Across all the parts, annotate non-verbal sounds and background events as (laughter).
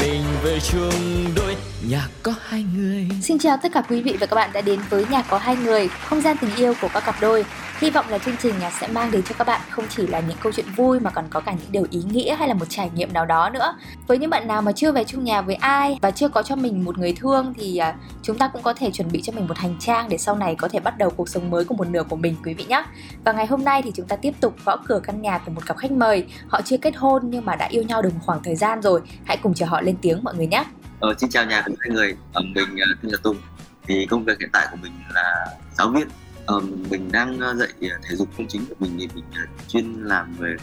mình về chung đôi nhà có hai người. Xin chào tất cả quý vị và các bạn đã đến với nhà có hai người, không gian tình yêu của các cặp đôi. Hy vọng là chương trình sẽ mang đến cho các bạn không chỉ là những câu chuyện vui mà còn có cả những điều ý nghĩa hay là một trải nghiệm nào đó nữa. Với những bạn nào mà chưa về chung nhà với ai và chưa có cho mình một người thương thì à, chúng ta cũng có thể chuẩn bị cho mình một hành trang để sau này có thể bắt đầu cuộc sống mới của một nửa của mình quý vị nhé. Và ngày hôm nay thì chúng ta tiếp tục gõ cửa căn nhà của một cặp khách mời. Họ chưa kết hôn nhưng mà đã yêu nhau được một khoảng thời gian rồi. Hãy cùng chờ họ lên tiếng mọi người nhé. Ờ, xin chào nhà hai người, ờ, mình uh, tên là Tùng. Thì công việc hiện tại của mình là giáo viên Ờ, mình đang ờ, dạy ờ, thể dục công chính của mình thì mình chuyên làm về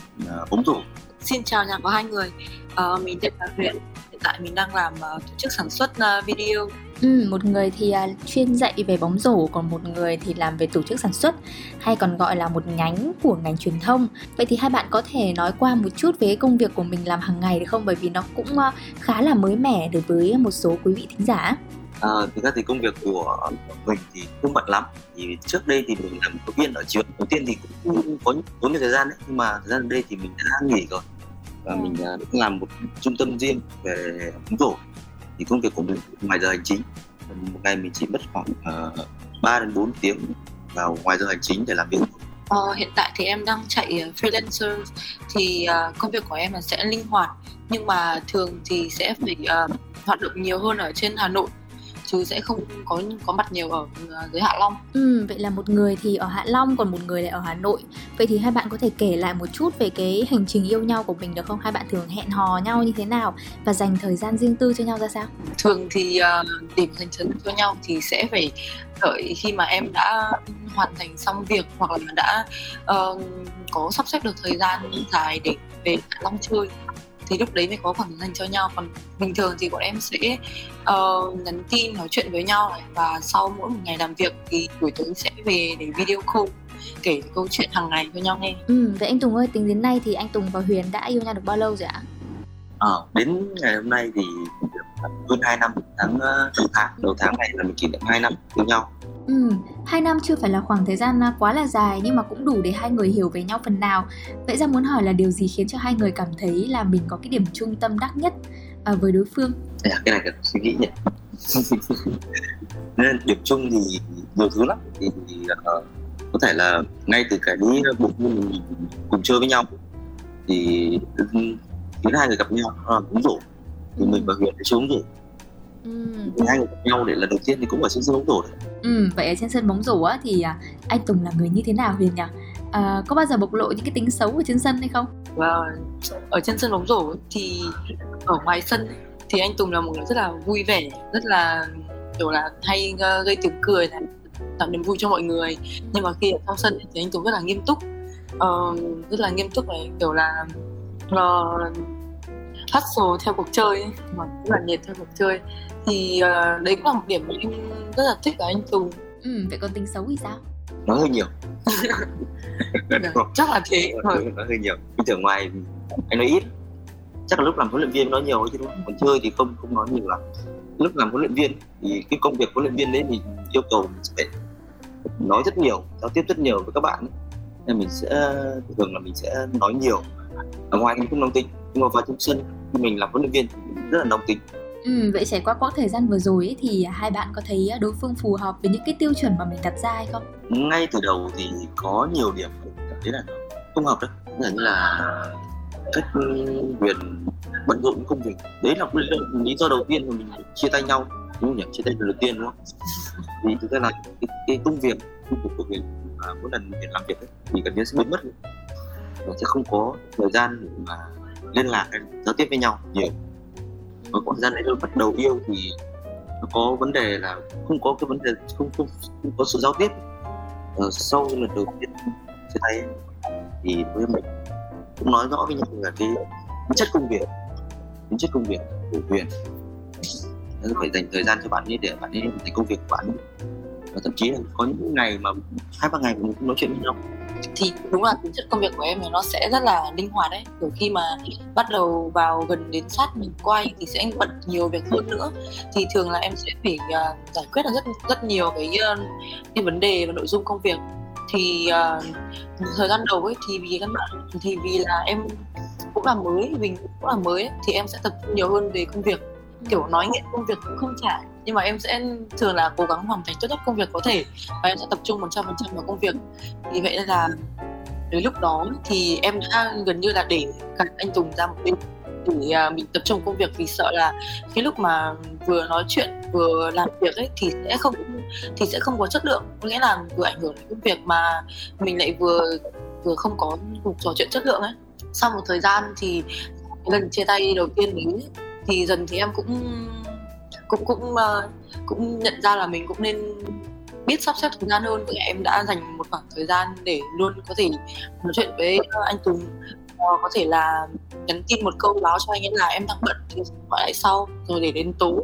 bóng rổ. Xin chào nhà có hai người, uh, mình tên là Huyền. Hiện tại mình đang làm tổ chức sản xuất video. Ừ, một người thì uh, chuyên dạy về bóng rổ, còn một người thì làm về tổ chức sản xuất, hay còn gọi là một nhánh của ngành truyền thông. Vậy thì hai bạn có thể nói qua một chút về công việc của mình làm hàng ngày được không? Bởi vì nó cũng uh, khá là mới mẻ đối với một số quý vị thính giả. À, thực ra thì công việc của mình thì không bận lắm thì trước đây thì mình làm giáo viên ở trường đầu tiên thì cũng có tốn nhiều thời gian đấy nhưng mà thời gian đây thì mình đã nghỉ rồi và ừ. mình đã làm một trung tâm riêng về bóng rổ thì công việc của mình ngoài giờ hành chính một ngày mình chỉ mất khoảng ờ, uh, 3 đến 4 tiếng vào ngoài giờ hành chính để làm việc. Ờ, hiện tại thì em đang chạy ờ, freelancer thì uh, công việc của em là sẽ linh hoạt nhưng mà thường thì sẽ phải uh, hoạt động nhiều hơn ở trên Hà Nội chứ sẽ không có có mặt nhiều ở ờ, dưới Hạ Long. Ừ, vậy là một người thì ở Hạ Long còn một người lại ở Hà Nội. Vậy thì hai bạn có thể kể lại một chút về cái hành trình yêu nhau của mình được không? Hai bạn thường hẹn hò nhau như thế nào và dành thời gian riêng tư cho nhau ra sao? Thường thì uh, tìm dành thời gian cho nhau thì sẽ phải đợi khi mà em đã hoàn thành xong việc hoặc là đã uh, có sắp xếp được thời gian dài để về Hạ Long chơi thì lúc đấy mới có khoảng dành cho nhau còn bình thường thì bọn em sẽ uh, nhắn tin nói chuyện với nhau và sau mỗi một ngày làm việc thì buổi tối sẽ về để video call kể câu chuyện hàng ngày cho nhau nghe. Ừ, vậy anh Tùng ơi, tính đến nay thì anh Tùng và Huyền đã yêu nhau được bao lâu rồi ạ? Ờ, đến ngày hôm nay thì hơn 2 năm tháng ờ, đầu tháng đầu tháng này là mình kỷ niệm 2 năm yêu nhau Ừ, 2 năm chưa phải là khoảng thời gian à, quá là dài nhưng mà cũng đủ để hai người hiểu về nhau phần nào. Vậy ra muốn hỏi là điều gì khiến cho hai người cảm thấy là mình có cái điểm trung tâm đắc nhất à, với đối phương? À, cái này cần suy nghĩ nhỉ. Nên điểm chung thì nhiều thứ lắm. Thì, thì uh, có thể là ngay từ cái buổi mình cùng chơi với nhau thì ừ, khiến hai người gặp nhau là uống rượu thì mình và Huyền sẽ chơi uống rượu ừ. hai người gặp nhau để lần đầu tiên thì cũng ở trên sân bóng rổ đấy. Ừ vậy ở trên sân bóng rổ á thì à, anh Tùng là người như thế nào Huyền nhỉ? À, có bao giờ bộc lộ những cái tính xấu ở trên sân hay không? Và ở trên sân bóng rổ thì ở ngoài sân thì anh Tùng là một người rất là vui vẻ rất là kiểu là hay uh, gây tiếng cười này tạo niềm vui cho mọi người. Nhưng mà khi ở trong sân thì anh Tùng rất là nghiêm túc. Uh, rất là nghiêm túc này kiểu là uh, hustle theo cuộc chơi mà rất là nhiệt theo cuộc chơi. Thì uh, đấy cũng là một điểm mà em rất là thích ở anh Tùng. Ừ, vậy còn tính xấu thì sao? Nói hơi nhiều. Chắc là thế. Nói, nói hơi nhiều. Bình thường ngoài anh nói ít. Chắc là lúc làm huấn luyện viên nói nhiều chứ đúng không? Còn chơi thì không không nói nhiều lắm. Lúc làm huấn luyện viên thì cái công việc huấn luyện viên đấy thì yêu cầu mình sẽ nói rất nhiều giao tiếp rất nhiều với các bạn nên mình sẽ thường là mình sẽ nói nhiều. Ở ngoài mình không nóng tính. Nhưng mà vào trong sân mình làm huấn luyện viên thì rất là nóng tính Ừ, vậy trải qua quãng thời gian vừa rồi ấy, thì hai bạn có thấy đối phương phù hợp với những cái tiêu chuẩn mà mình đặt ra hay không? Ngay từ đầu thì có nhiều điểm cảm thấy là không hợp đấy. Như là cách Huyền bận rộn công việc. Đấy là lý do đầu tiên mà mình chia tay nhau đúng không nhỉ? Chia tay lần đầu tiên đúng không? (laughs) Vì thực ra là cái, cái công việc công việc của Huyền mà mỗi lần Huyền làm việc ấy, thì gần như sẽ biến mất và sẽ không có thời gian mà liên lạc giao tiếp với nhau nhiều. Và khoảng gian đấy tôi bắt đầu yêu thì nó có vấn đề là không có cái vấn đề không không, không có sự giao tiếp. Ở sau lần đầu tiên chia tay thì với mình cũng nói rõ với nhau là cái tính chất công việc tính chất công việc của huyền. Phải dành thời gian cho bạn ấy để bạn ấy thành công việc của bạn và thậm chí là có những ngày mà hai ba ngày mình cũng nói chuyện với nhau thì đúng là tính chất công việc của em thì nó sẽ rất là linh hoạt đấy. Kiểu khi mà bắt đầu vào gần đến sát mình quay thì sẽ bận nhiều việc hơn nữa. Thì thường là em sẽ phải uh, giải quyết được rất rất nhiều cái uh, cái vấn đề và nội dung công việc. Thì uh, thời gian đầu ấy thì vì căn bản thì vì là em cũng là mới mình cũng là mới ấy, thì em sẽ tập trung nhiều hơn về công việc. Kiểu nói nghiện công việc cũng không trả nhưng mà em sẽ thường là cố gắng hoàn thành tốt nhất công việc có thể và em sẽ tập trung 100% vào công việc. Vì vậy nên là đến lúc đó thì em đã gần như là để cả anh Tùng ra một bên để uh, mình tập trung công việc. Vì sợ là cái lúc mà vừa nói chuyện vừa làm việc ấy thì sẽ không thì sẽ không có chất lượng. Nghĩa là vừa ảnh hưởng đến công việc mà mình lại vừa vừa không có cuộc trò chuyện chất lượng ấy. Sau một thời gian thì lần chia tay đầu tiên đấy thì dần thì em cũng cũng cũng uh, cũng nhận ra là mình cũng nên biết sắp xếp thời gian hơn. Vì em đã dành một khoảng thời gian để luôn có thể nói chuyện với ờ, anh Tùng uh, có thể là nhắn tin một câu báo cho anh ấy là em đang bận thì gọi lại sau rồi để đến tối.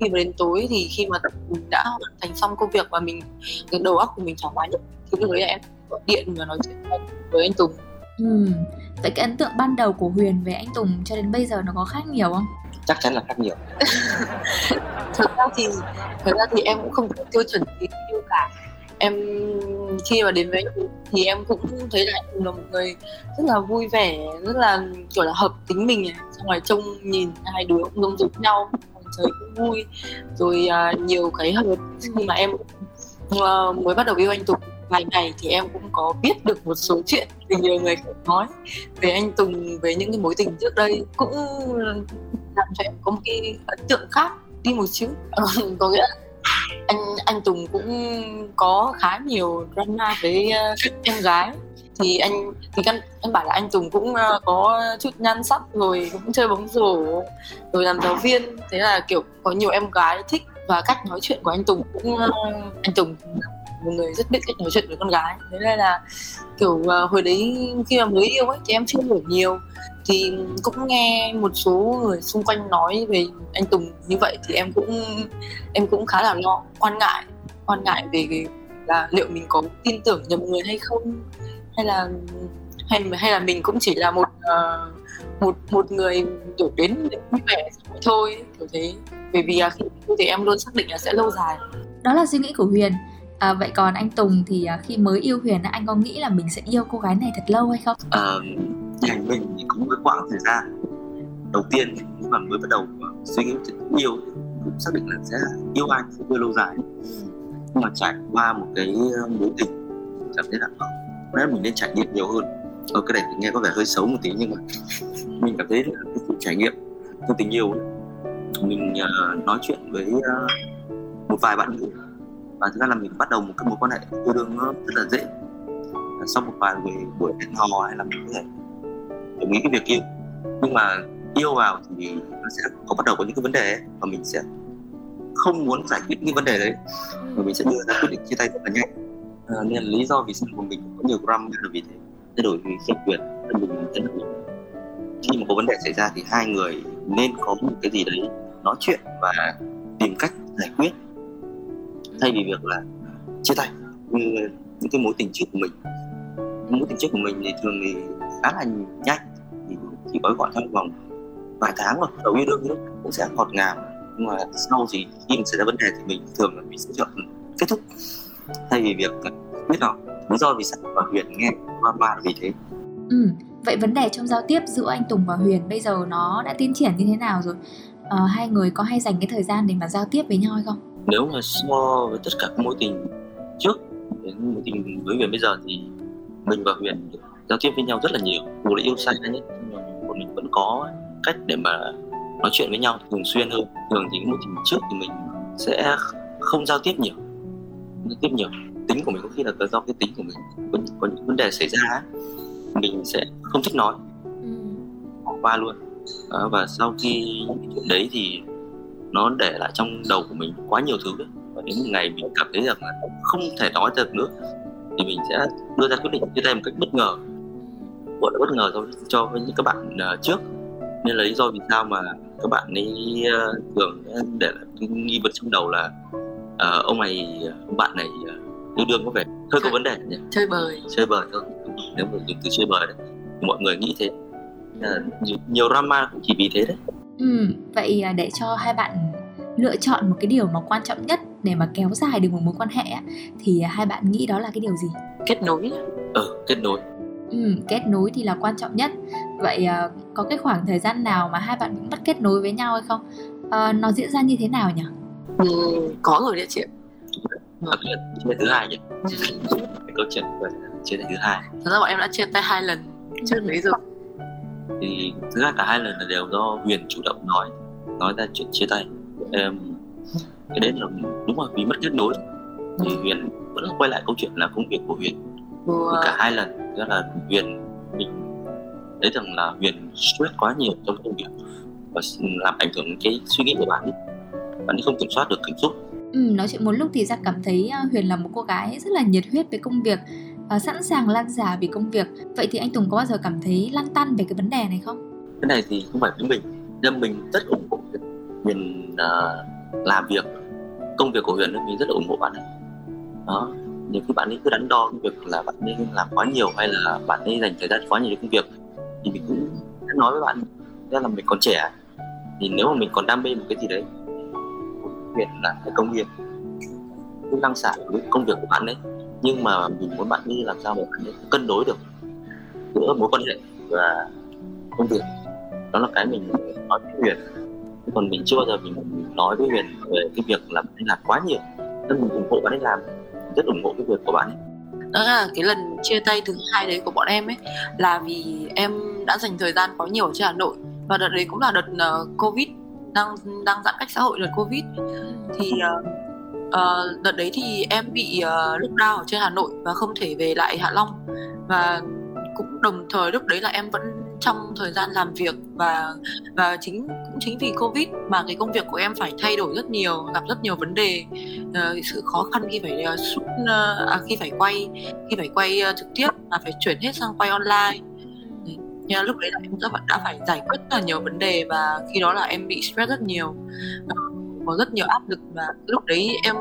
Khi mà đến tối thì khi mà mình đã hoàn thành xong công việc và mình cái đầu óc của mình thoải mái nhất thì lúc đấy em gọi điện và nói chuyện với anh Tùng. Ừ. vậy cái ấn tượng ban đầu của Huyền về anh Tùng cho đến bây giờ nó có khác nhiều không? Chắc chắn là khác nhiều. (laughs) Thật ra thì thật ra thì em cũng không có tiêu chuẩn gì yêu cả. Em khi mà đến với anh thì em cũng thấy là anh là một người rất là vui vẻ rất là kiểu là hợp tính mình này. Xong rồi trông nhìn hai đứa cũng giống giống nhau trời cũng vui. Rồi uh, nhiều cái hợp khi mà em uh, mới bắt đầu yêu anh Tùng vài ngày thì em cũng có biết được một số chuyện từ nhiều người nói về anh Tùng, về những cái mối tình trước đây. Cũng làm cho em có một cái ấn tượng khác, đi một chút ờ, có nghĩa là anh anh Tùng cũng có khá nhiều drama với ờ, các em gái. Thì anh, thì căn, em bảo là anh Tùng cũng ờ, có chút nhan sắc rồi cũng chơi bóng rổ, rồi làm giáo viên. Thế là, kiểu, có nhiều em gái thích và cách nói chuyện của anh Tùng cũng anh Tùng một người rất biết cách nói chuyện với con gái. Thế nên là kiểu uh, hồi đấy khi mà mới yêu ấy thì em chưa hiểu nhiều. Thì cũng nghe một số người xung quanh nói về anh Tùng như vậy thì em cũng em cũng khá là lo quan ngại quan ngại về là liệu mình có tin tưởng nhầm người hay không? Hay là hay hay là mình cũng chỉ là một uh, một một người kiểu đến như vui vẻ thôi kiểu thế. Bởi vì à, khi thì em luôn xác định là sẽ lâu dài. Đó là suy nghĩ của Huyền. À, vậy còn anh Tùng thì à, khi mới yêu Huyền anh có nghĩ là mình sẽ yêu cô gái này thật lâu hay không? À, nhà mình cũng mới quãng thời gian đầu tiên khi mà mới bắt đầu à, suy nghĩ chuyện yêu cũng xác định là sẽ yêu anh sẽ yêu lâu dài. Nhưng mà trải qua một cái à, mối tình cảm thấy là lẽ mình nên trải nghiệm nhiều hơn. Ở cái này thì nghe có vẻ hơi xấu một tí nhưng mà mình cảm thấy là cái sự trải nghiệm trong tình yêu ấy, mình uh, nói chuyện với uh, một vài bạn nữ và thứ ra là mình bắt đầu một cái mối quan hệ yêu đương nó rất là dễ. Sau một vài buổi buổi hẹn hò hay là mình có thể đồng ý cái việc yêu. Nhưng mà yêu vào thì nó sẽ có bắt đầu có những cái vấn đề ấy, và mình sẽ không muốn giải quyết những vấn đề đấy. Và mình sẽ đưa ra quyết định chia tay rất là nhanh. À, nên là lý do vì sao của mình có nhiều drama là vì thế. Thay đổi vì khi quyền mình thay đổi khi mà có vấn đề xảy ra thì hai người nên có một cái gì đấy nói chuyện và tìm cách giải quyết thay vì việc là chia tay. Như những cái mối tình trước của mình. Mối tình trước của mình thì thường thì khá là nhanh. Thì chỉ có gọi trong vòng vài tháng rồi đầu yêu đương cũng sẽ ngọt ngào. Nhưng mà sau thì khi mà xảy ra vấn đề thì mình thường là mình sẽ chọn kết thúc. Thay vì việc biết nào lý do vì sao và huyền nghe qua ba vì thế. Ừ vậy vấn đề trong giao tiếp giữa anh Tùng và Huyền bây giờ nó đã tiến triển như thế nào rồi? À, hai người có hay dành cái thời gian để mà giao tiếp với nhau hay không? Nếu mà so với tất cả các mối tình trước đến mối tình với Huyền bây giờ thì mình và Huyền giao tiếp với nhau rất là nhiều. Dù là yêu xa nhất nhưng mà bọn mình vẫn có cách để mà nói chuyện với nhau thường xuyên hơn. Thường thì mối tình trước thì mình sẽ không giao tiếp nhiều. Giao tiếp nhiều. Tính của mình có khi là do cái tính của mình có, có những vấn đề xảy ra mình sẽ không thích nói. Bỏ qua luôn. À, và sau khi những chuyện đấy thì nó để lại trong đầu của mình quá nhiều thứ. Và đến một ngày mình cảm thấy rằng là không thể nói được nữa thì mình sẽ đưa ra quyết định chia tay một cách bất ngờ. Gọi là bất ngờ cho cho với những các bạn uh, trước. Nên là lý do vì sao mà các bạn ấy uh, thường để lại nghi vấn trong đầu là uh, ông này ông bạn này uh, yêu đương có vẻ hơi có vấn đề nhỉ? chơi bời. Chơi bời thôi. Nếu mà dùng từ chơi bời đấy thì mọi người nghĩ thế. Nhiều, nhiều drama cũng chỉ vì thế đấy Ừ, vậy à, để cho hai bạn lựa chọn một cái điều mà quan trọng nhất để mà kéo dài được một mối quan hệ á, thì hai bạn nghĩ đó là cái điều gì? kết nối ờ kết nối Ừ, kết nối thì là quan trọng nhất. Vậy à, có cái khoảng thời gian nào mà hai bạn bị mất kết nối với nhau hay không? À, nó diễn ra như thế nào nhỉ? ừ, có rồi đấy chị chia tay thứ hai nhỉ cái câu chuyện chia tay thứ hai thật ra bọn em đã chia tay hai lần trước đấy rồi thì thứ hai cả hai lần là đều do Huyền chủ động nói nói ra chuyện chia tay. Em cái đấy là đúng là vì mất kết nối. Thì Huyền vẫn quay lại câu chuyện là công việc của Huyền. Vừa- cả hai lần đó là Huyền mình thấy rằng là Huyền stress quá nhiều trong công việc và làm ảnh hưởng cái suy nghĩ của bạn ấy. Bạn ấy không kiểm soát được cảm xúc. Ừ, nói chuyện một lúc thì Giang cảm thấy à, Huyền là một cô gái rất là nhiệt huyết với công việc, Ờ, sẵn sàng lan xả vì công việc. Vậy thì anh Tùng có bao giờ cảm thấy lăn tăn về cái vấn đề này không? cái này thì không phải với mình nhưng mình rất ủng hộ Huyền, uh, ờ, làm việc công việc của Huyền mình rất là ủng hộ bạn ấy đó nhiều khi bạn ấy cứ đắn đo cái việc là bạn ấy làm quá nhiều hay là bạn ấy dành thời gian quá nhiều cho công việc thì mình cũng đã nói với bạn ra là mình còn trẻ thì nếu mà mình còn đam mê một cái gì đấy việc là cái công việc cứ lăng xả với công việc của bạn ấy nhưng mà mình muốn bạn ấy làm sao mà bạn cân đối được giữa mối quan hệ và công việc. Đó là cái mình nói với Huyền. Còn mình chưa bao giờ mình nói với Huyền về cái việc là bạn ấy làm quá nhiều. Nên mình ủng hộ bạn ấy làm. Mình rất ủng hộ cái việc của bạn ấy. Đó là cái lần chia tay thứ hai đấy của bọn em ấy là vì em đã dành thời gian quá nhiều ở trên Hà Nội. Và đợt đấy cũng là đợt uh, Covid đang đang giãn cách xã hội đợt Covid. Thì uh, ờ, đợt đấy thì em bị ờ, uh, lockdown ở trên Hà Nội và không thể về lại Hạ Long. Và cũng đồng thời lúc đấy là em vẫn trong thời gian làm việc và và chính cũng chính vì Covid mà cái công việc của em phải thay đổi rất nhiều gặp rất nhiều vấn đề. Uh, sự khó khăn khi phải uh, shoot uh, à, khi phải quay khi phải quay uh, trực tiếp mà phải chuyển hết sang quay online. Nhưng lúc đấy là em đã, đã phải giải quyết rất là nhiều vấn đề và khi đó là em bị stress rất nhiều. Uh, có rất nhiều áp lực và lúc đấy em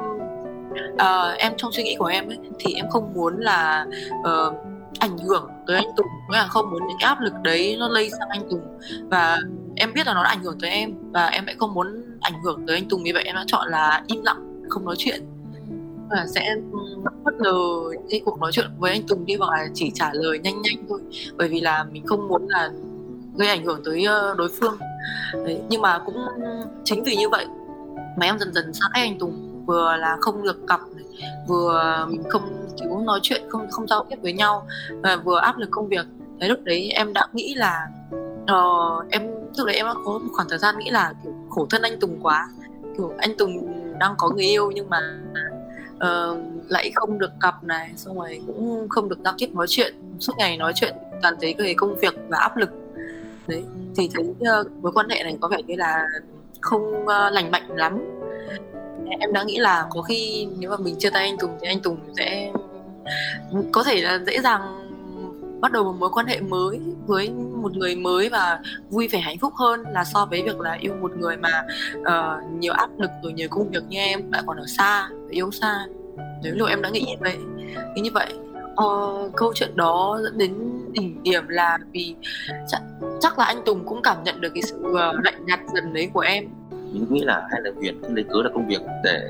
uh, em trong suy nghĩ của em ấy thì em không muốn là uh, ảnh hưởng tới anh Tùng. Nghĩa là không muốn những cái áp lực đấy nó lây sang anh Tùng. Và em biết là nó đã ảnh hưởng tới em và em lại không muốn ảnh hưởng tới anh Tùng. Vì vậy em đã chọn là im lặng không nói chuyện. Và sẽ bất ngờ cái cuộc nói chuyện với anh Tùng đi hoặc là chỉ trả lời nhanh nhanh thôi. Bởi vì là mình không muốn là gây ảnh hưởng tới ờ, đối phương. Đấy. nhưng mà cũng chính vì như vậy mà em dần dần xa cách anh Tùng vừa là không được gặp này, vừa mình không cứu nói chuyện không không giao tiếp với nhau và vừa áp lực công việc. Thế lúc đấy em đã nghĩ là uh, em lúc đấy em đã có một khoảng thời gian nghĩ là kiểu khổ thân anh Tùng quá. Kiểu anh Tùng đang có người yêu nhưng mà uh, lại không được gặp này xong rồi cũng không được giao tiếp nói chuyện. Suốt ngày nói chuyện toàn thấy về công việc và áp lực. Đấy thì thấy uh, mối quan hệ này có vẻ như là không uh, lành mạnh lắm. Em đã nghĩ là có khi nếu mà mình chia tay anh Tùng thì anh Tùng sẽ có thể là dễ dàng bắt đầu một mối quan hệ mới với một người mới và vui vẻ hạnh phúc hơn là so với việc là yêu một người mà uh, nhiều áp lực rồi nhiều công việc như em lại còn ở xa yêu xa. Nếu lúc em đã nghĩ như vậy nghĩ như vậy uh, câu chuyện đó dẫn đến đỉnh điểm là vì chắc, chắc là anh Tùng cũng cảm nhận được cái sự ờ, lạnh nhạt dần đấy của em. Mình nghĩ là hay là Huyền cứ lấy cớ là công việc để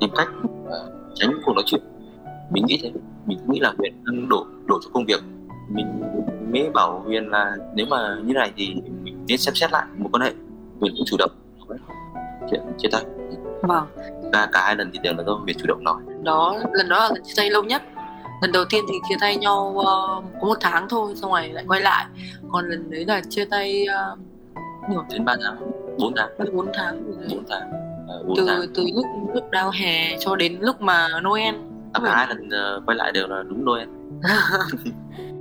tìm cách ờ, tránh cuộc nói chuyện. Mình nghĩ thế. Mình nghĩ là Huyền đang đổ đổ cho công việc. Mình mới bảo Huyền là nếu mà như này thì mình nên xem xét lại một quan hệ. Huyền cũng chủ động chuyện chia tay. Vâng. Cả cả hai lần thì đều là do Huyền chủ động nói. Đó lần đó là lần chia tay lâu nhất lần đầu tiên thì chia tay nhau ờ, có một tháng thôi xong rồi lại quay lại. Còn lần đấy là chia tay uh, nửa đến ba tháng bốn tháng. Bốn tháng bốn tháng. Ờ, từ tháng. từ lúc lúc đào hè cho đến lúc mà Noel. À, cả hai lần ờ, quay lại đều là đúng đôi (laughs)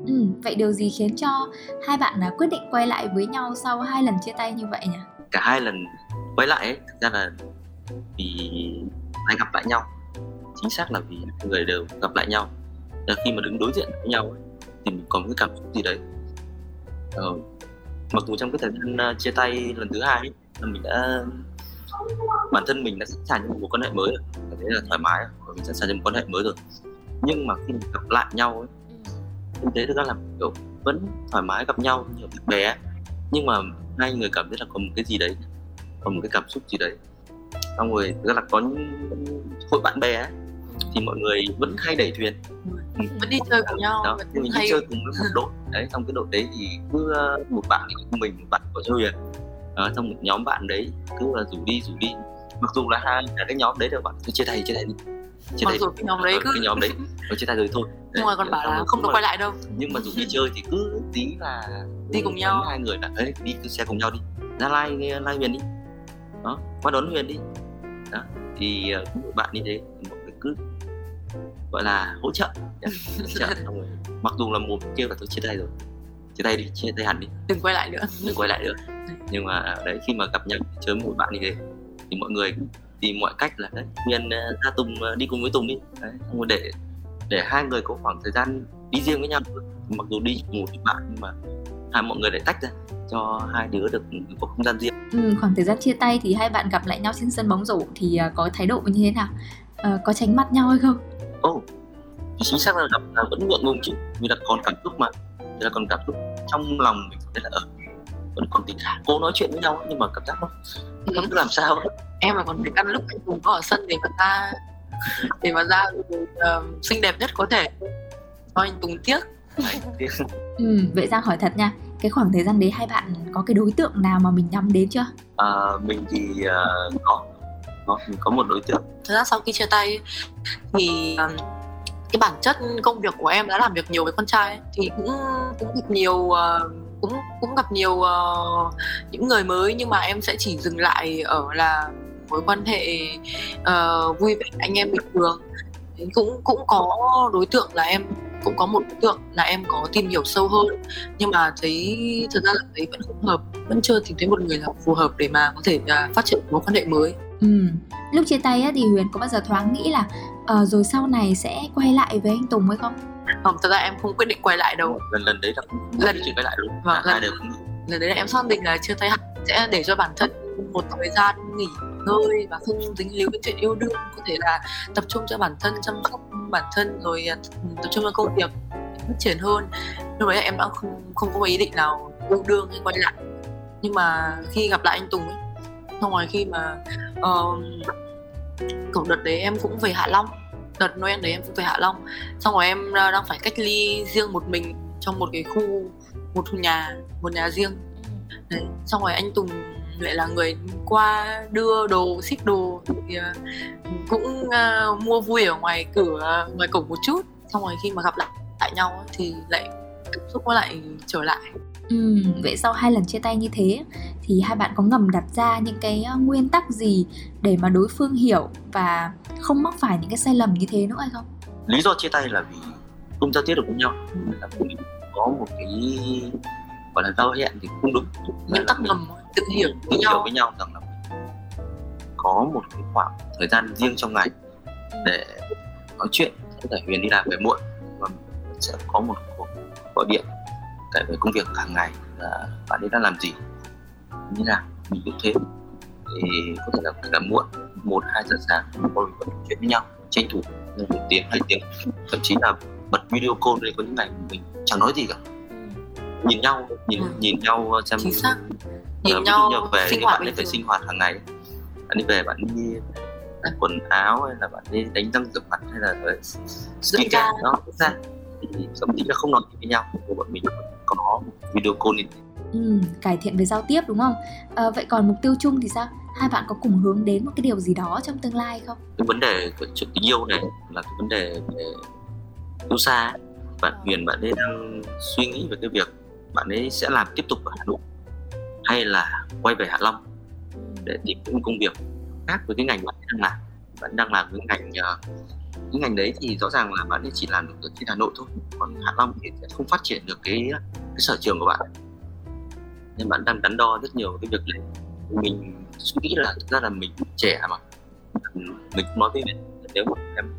Ừ, vậy điều gì khiến cho hai bạn là quyết định quay lại với nhau sau hai lần chia tay như vậy nhỉ? cả hai lần quay lại ấy thực ra là vì hay gặp lại nhau. Chính xác là vì người đều gặp lại nhau là khi mà đứng đối diện với nhau ấy, thì mình có một cái cảm xúc gì đấy. Ờ, mặc dù trong cái thời gian ờ, chia tay lần thứ hai ấy, là mình đã bản thân mình đã sẵn sàng cho một mối quan hệ mới rồi cảm thấy là thoải mái và mình sẵn sàng cho một quan hệ mới rồi. Nhưng mà khi mình gặp lại nhau ấy kinh tế thực ra là kiểu vẫn thoải mái gặp nhau như bạn bè nhưng mà hai người cảm thấy là có một cái gì đấy có một cái cảm xúc gì đấy. Xong rồi thực ra là có những hội bạn bè ấy, thì mọi người vẫn hay đẩy thuyền. Vẫn đi chơi cùng nhau đó vẫn thì mình hay đi chơi cùng với một đội. Đấy trong cái đội đấy thì cứ ờ, một bạn của mình một bạn của Huyền. Đó, trong một nhóm bạn đấy cứ là rủ đi rủ đi. Mặc dù là hai là cái nhóm đấy đều bạn tôi chia tay chia tay đi chia mặc tay dù cái nhóm đấy Ờ, cứ cái nhóm đấy nó chia tay rồi thôi. (laughs) Nhưng mà còn bảo là không được quay lại đâu. nhưng mà dù đi chơi thì cứ tí là Đi cùng nhau. hai người là ấy đi cứ xe cùng nhau đi ra lai lai huyền đi. Đó qua đón huyền đi. Đó thì ờ, một bạn như thế thì mọi người cứ gọi là hỗ trợ (laughs) hỗ trợ xong rồi mặc dù là một kêu là tôi chia tay rồi. Chia tay đi chia tay hẳn đi. Đừng quay lại nữa. Đừng quay lại nữa. Nhưng mà đấy khi mà gặp nhau chơi một bạn như thế thì mọi người tìm mọi cách là đấy ờ, ra tùng ờ, đi cùng với tùng đi. Đấy xong rồi để để hai người có khoảng thời gian đi riêng với nhau mặc dù đi một với bạn nhưng mà hai mọi người lại tách ra cho hai đứa được có không gian riêng. Ừ, khoảng thời gian chia tay thì hai bạn gặp lại nhau trên sân bóng rổ thì à, có thái độ như thế nào? Ờ, có tránh mặt nhau hay không? Ô chính xác là gặp là vẫn ngượng ngùng chứ vì là còn cảm xúc mà. Thì là còn cảm xúc trong lòng mình thấy là ở vẫn còn tình cảm cố nói chuyện với nhau nhưng mà cảm giác nó nó cứ làm sao ấy. em mà còn phải căn lúc anh Tùng có ở sân để mà ra để mà ra uh, xinh đẹp nhất có thể. Cho anh Tùng tiếc. Ừ, vậy Giang hỏi thật nha, cái khoảng thời gian đấy hai bạn có cái đối tượng nào mà mình nhắm đến chưa? À, mình thì ờ, có Ờ, có có một đối tượng. Thật ra sau khi chia tay thì cái bản chất công việc của em đã làm việc nhiều với con trai ấy, thì cũng cũng gặp nhiều uh, cũng cũng gặp nhiều uh, những người mới nhưng mà em sẽ chỉ dừng lại ở là mối quan hệ uh, vui vẻ anh em bình thường. Cũng cũng có đối tượng là em cũng có một đối tượng là em có tìm hiểu sâu hơn nhưng mà thấy thật ra là thấy vẫn không hợp vẫn chưa tìm thấy một người nào phù hợp để mà có thể uh, phát triển mối quan hệ mới. Ừ, lúc chia tay á, thì Huyền có bao giờ thoáng nghĩ là ờ, rồi sau này sẽ quay lại với anh Tùng hay không? không thật ra em không quyết định quay lại đâu. Lần lần đấy là cũng Lần- lần chỉ quay lại luôn. Vâng, Cả hai lần- đều cũng lần đấy là em xác định là chưa thấy hẳn. Sẽ để cho bản thân một thời gian nghỉ ngơi và không dính líu với chuyện yêu đương. Có thể là tập trung cho bản thân chăm sóc bản thân rồi à, tập trung vào công việc phát triển hơn. Lúc đấy là em đã không không có ý định nào yêu đương hay quay lại. Nhưng mà khi gặp lại anh Tùng ấy xong rồi khi mà uh, cậu đợt đấy em cũng về Hạ Long. Đợt Noel đấy em cũng về Hạ Long. Xong rồi em à, đang phải cách ly riêng một mình trong một cái khu một nhà một nhà riêng. Đấy xong rồi anh Tùng lại là người qua đưa đồ ship đồ thì à, cũng à, mua vui ở ngoài cửa ngoài cổng một chút. Xong rồi khi mà gặp lại tại nhau thì lại cảm xúc nó lại trở lại Ừ, vậy sau hai lần chia tay như thế thì hai bạn có ngầm đặt ra những cái ờ, nguyên tắc gì để mà đối phương hiểu và không mắc phải những cái sai lầm như thế nữa hay không? lý do chia tay là vì không giao tiếp được với nhau. Là vì có một cái gọi là giao hẹn thì không đúng. Nguyên tắc ngầm tự hiểu tự với hiểu nhau. với nhau rằng là có một cái khoảng thời gian riêng trong ngày để nói chuyện có thể huyền đi làm về muộn. Và sẽ có một cuộc gọi điện kể về công việc hàng ngày là bạn ấy đang làm gì? Như nào mình cũng thế. Thì có thể là kể cả muộn một hai giờ sáng tôi vẫn nói chuyện với nhau tranh thủ một tiếng hai tiếng. Thậm chí là bật video call đây có những ngày mình chẳng nói gì cả. Nhìn nhau nhìn Ừ. nhìn nhau xem chính xác. Ờ, nhìn dụ nhau như về sinh hoạt bạn ấy phải sinh hoạt hàng ngày. Bạn đi về bạn đi đặt quần áo hay là bạn đi đánh răng rửa mặt hay là phải da. đó thực ra. Thì thậm chí là không nói gì với nhau nhưng bọn mình có video call đi Ừ, cải thiện về giao tiếp đúng không? Ờ, vậy còn mục tiêu chung thì sao? Hai bạn có cùng hướng đến một cái điều gì đó trong tương lai không? cái vấn đề của chuyện tình yêu này là cái vấn đề về yêu xa bạn Huyền bạn ấy đang suy nghĩ về cái việc bạn ấy sẽ làm tiếp tục ở Hà Nội hay là quay về Hạ Long để tìm những công việc khác với cái ngành bạn đang làm bạn đang làm cái ngành ờ, cái ngành đấy thì rõ ràng là bạn ấy chỉ làm được ở trên Hà Nội thôi còn Hạ Long thì sẽ không phát triển được cái cái sở trường của bạn. Nên bạn đang đắn đo rất nhiều cái việc này mình suy nghĩ là thực ra là mình trẻ mà. Mình cũng nói với mình nếu mà em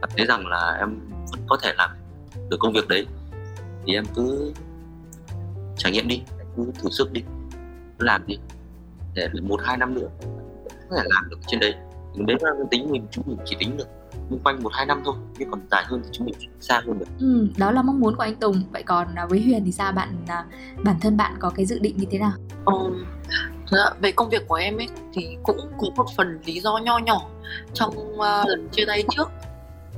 cảm thấy rằng là em vẫn có thể làm được công việc đấy, thì em cứ trải nghiệm đi, em cứ thử sức đi, cứ làm đi. Để một, hai năm nữa có thể làm được trên đấy. Đấy là tính mình, chúng mình chỉ tính được xung quanh một hai năm thôi nhưng còn dài hơn thì chúng mình xa hơn được. Ừ, đó là mong muốn của anh Tùng. Vậy còn à, với Huyền thì sao? Bạn à, bản thân bạn có cái dự định như thế nào? Um, về công việc của em ấy thì cũng có một phần lý do nho nhỏ trong uh, lần chia tay trước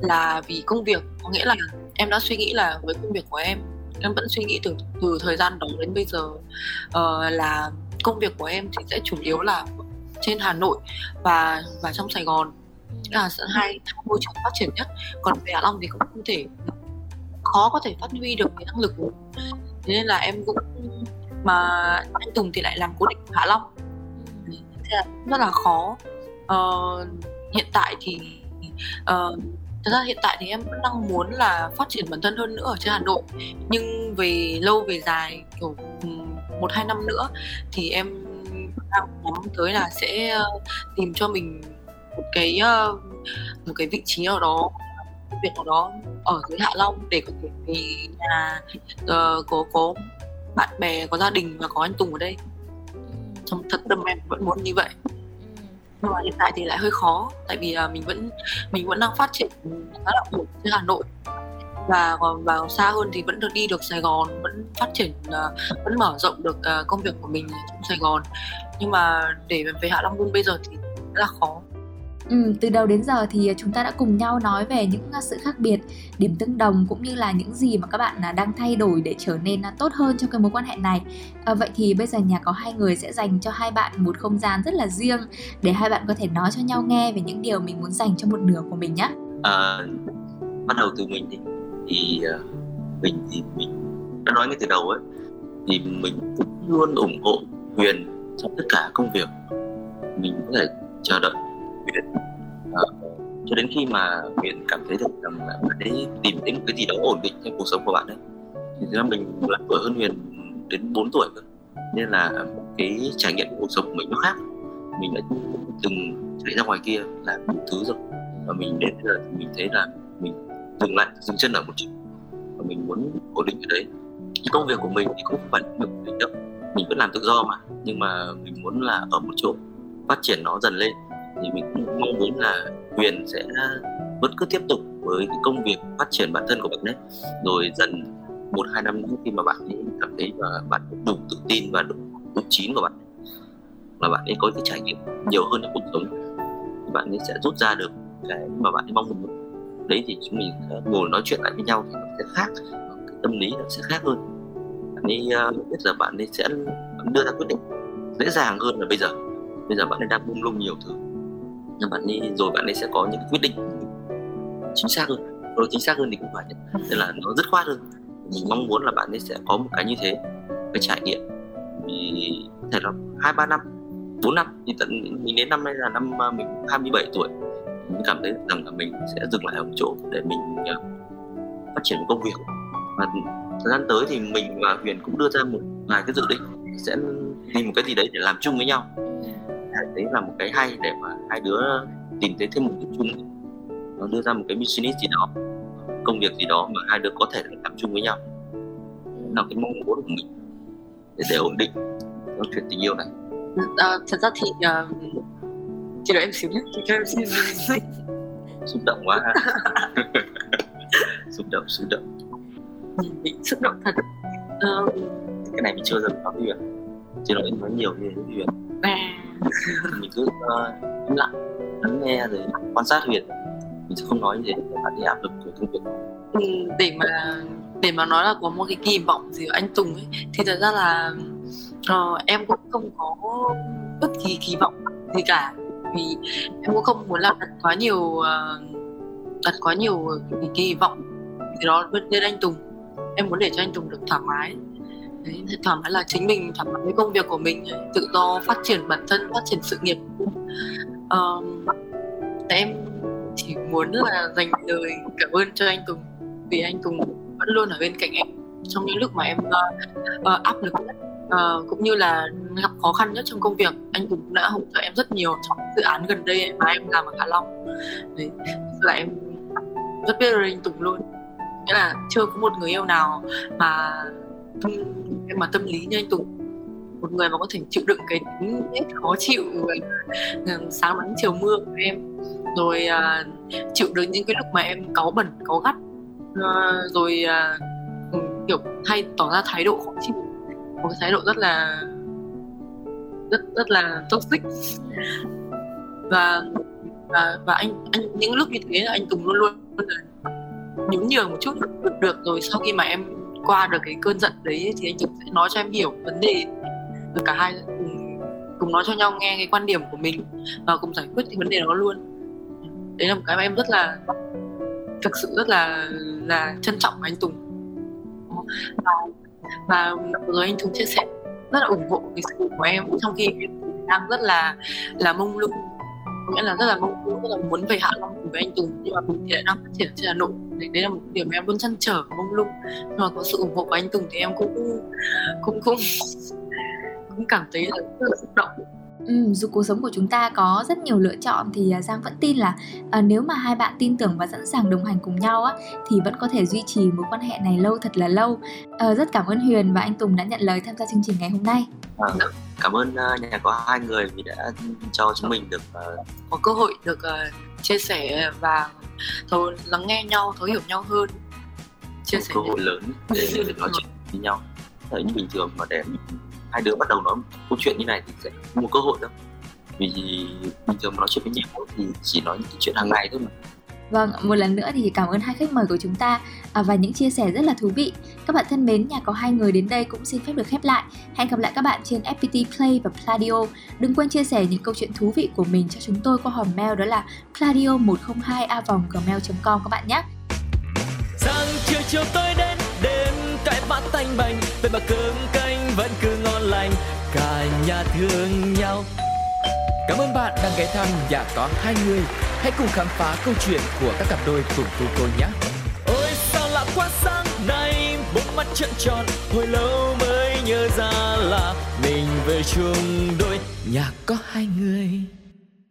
là vì công việc. Có nghĩa là em đã suy nghĩ là với công việc của em em vẫn suy nghĩ từ từ thời gian đó đến bây giờ uh, là công việc của em thì sẽ chủ yếu là trên Hà Nội và và trong Sài Gòn là hai môi trường phát triển nhất. Còn về Hạ Long thì cũng không thể khó có thể phát huy được cái năng lực của thế nên là em cũng mà anh Tùng thì lại làm cố định Hạ Long. Thế là rất là khó. Uh, hiện tại thì uh, thật ra hiện tại thì em vẫn đang muốn là phát triển bản thân hơn nữa ở trên Hà Nội. Nhưng về lâu về dài kiểu một hai năm nữa thì em đang nhắm tới là sẽ tìm cho mình một cái một cái vị trí nào đó việc nào đó ở dưới Hạ Long để có thể về nhà uh, có có bạn bè có gia đình và có anh Tùng ở đây. Trong thật tâm em vẫn muốn như vậy. Nhưng mà hiện tại thì lại hơi khó tại vì là mình vẫn mình vẫn đang phát triển khá là ổn trên Hà Nội. Và còn vào xa hơn thì vẫn được đi được Sài Gòn vẫn phát triển uh, vẫn mở rộng được uh, công việc của mình trong Sài Gòn. Nhưng mà để về Hạ Long luôn bây giờ thì rất là khó Ừ, từ đầu đến giờ thì chúng ta đã cùng nhau nói về những à, sự khác biệt, điểm tương đồng cũng như là những gì mà các bạn à, đang thay đổi để trở nên à, tốt hơn trong cái mối quan hệ này. À, vậy thì bây giờ nhà có hai người sẽ dành cho hai bạn một không gian rất là riêng để hai bạn có thể nói cho nhau nghe về những điều mình muốn dành cho một nửa của mình nhé. À, bắt đầu từ mình thì, thì uh, mình thì mình đã nói ngay từ đầu ấy thì mình cũng luôn ủng hộ Huyền trong tất cả công việc mình có thể chờ đợi Huyền à, cho đến khi mà viện cảm thấy được rằng là bạn ấy tìm đến một cái gì đó ổn định trong cuộc sống của bạn ấy thì ra mình là tuổi hơn Huyền đến 4 tuổi cơ. Nên là cái trải nghiệm cuộc sống của mình nó khác. Mình đã từng chạy ra ngoài kia làm đủ thứ rồi và mình đến giờ thì mình thấy là mình dừng lại dừng chân ở một chỗ và mình muốn ổn định ở đấy. Cái công việc của mình thì cũng không phải được định đâu mình vẫn làm tự do mà nhưng mà mình muốn là ở một chỗ phát triển nó dần lên thì mình cũng mong muốn là Huyền sẽ vẫn cứ tiếp tục với cái công việc phát triển bản thân của bạn đấy. Rồi dần một, hai năm nữa khi mà bạn ấy cảm thấy và bạn đủ tự tin và đủ đủ chín của bạn là bạn ấy có cái trải nghiệm nhiều hơn trong cuộc sống, thì bạn ấy sẽ rút ra được cái mà bạn ấy mong muốn. Đấy thì chúng mình à, ngồi nói chuyện lại với nhau thì nó sẽ khác, cái tâm lý nó sẽ khác hơn. Bạn ấy à, biết giờ bạn ấy sẽ đưa ra quyết định dễ dàng hơn là bây giờ. Bây giờ bạn ấy đang bung lung nhiều thứ nhưng bạn ấy, rồi bạn ấy sẽ có những quyết định chính xác hơn. Rồi chính xác hơn thì cũng phải nên là nó dứt khoát hơn. Mình mong muốn là bạn ấy sẽ có một cái như thế, cái trải nghiệm. Vì có thể là hai, ba năm, bốn năm, thì tận mình đến năm nay là năm à, mình 27 tuổi. Mình cảm thấy rằng là mình sẽ dừng lại ở một chỗ để mình à, phát triển công việc. Và thời gian tới thì mình và Huyền cũng đưa ra một vài cái dự định, sẽ tìm một cái gì đấy để làm chung với nhau đấy là một cái hay để mà hai đứa tìm thấy thêm một cái chung. Nó đưa ra một cái business gì đó công việc gì đó mà hai đứa có thể làm chung với nhau. Là cái mong muốn của mình. Để, để ổn định trong chuyện tình yêu này. À, thật ra thì uh, chỉ đợi em xíu nhé chỉ cho em xíu xúc động quá ha. (laughs) Xúc động xúc động. Bị xúc động thật. Uh, cái này mình chưa dần nói Huyền. Chưa nói nói nhiều như Huyền. à mình cứ uh, im lặng lắng nghe rồi quan sát Huyền. Mình sẽ không nói gì để bạn ấy áp lực của công việc. Ừ, để mà để mà nói là có một cái kỳ vọng gì ở anh Tùng ấy thì thật ra là uh, em cũng không có bất kỳ kỳ vọng gì cả. Vì em cũng không muốn là đặt quá nhiều uh, đặt quá nhiều cái kỳ vọng thì đó lên anh Tùng. Em muốn để cho anh Tùng được thoải mái. Đấy, thoải mái là chính mình thoải mái với công việc của mình tự do phát triển bản thân phát triển sự nghiệp. Um, em chỉ muốn là dành lời cảm ơn cho anh Tùng vì anh Tùng vẫn luôn ở bên cạnh em trong những lúc mà em uh, uh, áp lực nhất. Uh, cũng như là gặp khó khăn nhất trong công việc anh Tùng cũng đã hỗ trợ em rất nhiều trong dự án gần đây mà em làm ở Hạ Long. Đấy là em rất biết ơn anh Tùng luôn. Nghĩa là chưa có một người yêu nào mà em mà tâm lý như anh Tùng. Một người mà có thể chịu đựng cái tính khó chịu sáng nắng chiều mưa của em rồi uh, chịu được những cái lúc mà em cáu bẩn cáu gắt uh, rồi uh, kiểu hay tỏ ra thái độ khó chịu. Một cái thái độ rất là rất rất là toxic. Và và và anh anh những lúc như thế anh Tùng luôn luôn là nhún nhường một chút được, được rồi sau khi mà em qua được cái cơn giận đấy thì anh Tùng sẽ nói cho em hiểu vấn đề và cả hai cùng, cùng nói cho nhau nghe cái quan điểm của mình và cùng giải quyết cái vấn đề đó luôn. Đấy là một cái mà em rất là thực sự rất là là trân trọng anh Tùng. Và và rồi anh Tùng chia sẻ rất là ủng hộ cái sự của em trong khi em đang rất là là mông lung nghĩa là rất là mong muốn rất là muốn về Hạ Long cùng với anh Tùng. Nhưng mà mình thì lại đang phát triển trên Hà Nội. Đấy, đấy là một điểm em luôn chăn trở mông lung. Nhưng mà có sự ủng hộ của anh Tùng thì em cũng cũng cũng (laughs) cũng cảm thấy là rất là xúc động. Ừ, dù cuộc sống của chúng ta có rất nhiều lựa chọn thì à, Giang vẫn tin là à, nếu mà hai bạn tin tưởng và sẵn sàng đồng hành cùng nhau á thì vẫn có thể duy trì mối quan hệ này lâu thật là lâu. À, rất cảm ơn Huyền và anh Tùng đã nhận lời tham gia chương trình ngày hôm nay. À, cảm ơn uh, nhà có hai người vì đã cho chúng mình được uh... có cơ hội được uh, chia sẻ và thấu lắng nghe nhau, thấu hiểu nhau hơn. Chia sẻ cơ hội lớn để (laughs) nói chuyện với nhau. Thấy như bình thường mà để hai đứa bắt đầu nói câu chuyện như này thì sẽ không một cơ hội đâu vì bình thường nói chuyện với nhau thì chỉ nói những chuyện hàng ngày thôi mà Vâng, một lần nữa thì cảm ơn hai khách mời của chúng ta à, và những chia sẻ rất là thú vị. Các bạn thân mến, nhà có hai người đến đây cũng xin phép được khép lại. Hẹn gặp lại các bạn trên FPT Play và Pladio. Đừng quên chia sẻ những câu chuyện thú vị của mình cho chúng tôi qua hòm mail đó là pladio102a.gmail.com các bạn nhé. Sáng chiều chiều tôi đến đêm cãi vã thanh bành về mà cơm canh vẫn cứ ngon lành cả nhà thương nhau Cảm ơn bạn đang ghé thăm nhà có hai người Hãy cùng khám phá câu chuyện của các cặp đôi cùng cô cô nhé. Ôi sao lạ quá sáng nay Bốn mắt trợn tròn Hồi lâu mới nhớ ra là Mình về chung đôi. Nhà có hai người